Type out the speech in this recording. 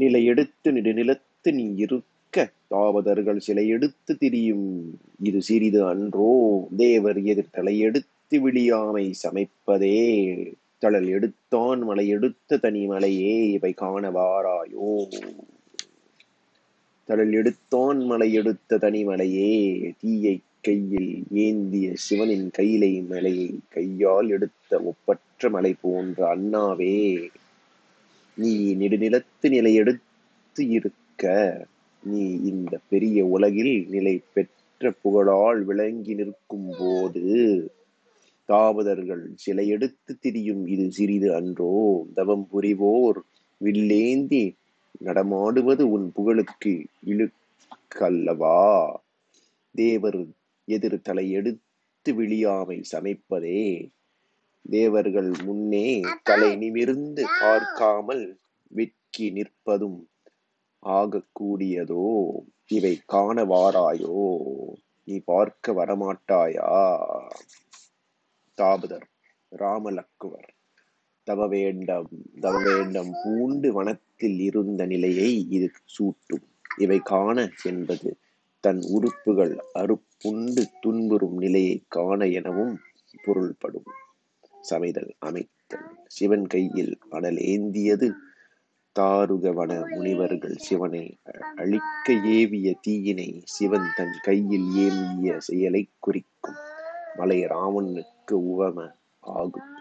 நிலை எடுத்து நெடுநிலத்து நீ இருக்க. தாவதர்கள் சிலை எடுத்து திரியும். இது சிறிது அன்றோ தேவர் எதிர் தலையெடுத்து விழியாமை சமைப்பதே. தளல் எடுத்தான் மலை எடுத்த தனி மலையே இவை காணவாராயோ. தளல் எடுத்தான் மலை எடுத்த தனி மலையே. தீயை கையில் ஏந்திய சிவனின் கையிலை மலையை கையால் எடுத்த ஒப்பற்ற மலை போன்ற அண்ணாவே. நீ நெடுநிலத்து நிலை எடுத்து இருக்க. நீ இந்த பெரிய உலகில் நிலை பெற்ற புகழால் விளங்கி நிற்கும் போது தாவதர்கள் சிலை எடுத்து திரியும் இது சிறிது அன்றோ. தவம் புரிவோர் வில்லேந்தி நடமாடுவது உன் புகழுக்கு இழுக்கல்லவா. தேவர் எதிர் தலையெடுத்து விழியாமை சமைப்பதே தேவர்கள் முன்னே தலை நிமிர்ந்து பார்க்காமல் வெட்கி நிற்பதும் ஆகக்கூடியதோ. இவை காண வாராயோ நீ பார்க்க வரமாட்டாயா? தாபதர் ராமலக்குவர் தவ வேண்டாம் தவ வேண்டாம் பூண்டு வனத்தில் இருந்த நிலையை இது சூட்டும். இவை காண என்பது தன் உறுப்புகள் அறுப்புண்டு துன்புறும் நிலையை காண எனவும் பொருள்படும். சமைதல் அமைத்தல். சிவன் கையில் அனல் ஏந்தியது தாருகவன முனிவர்கள் சிவனை அழிக்க ஏவிய தீயினை சிவன் தன் கையில் ஏந்திய செயலை குறிக்கும். மலை ராமனுக்கு உவம ஆகும்.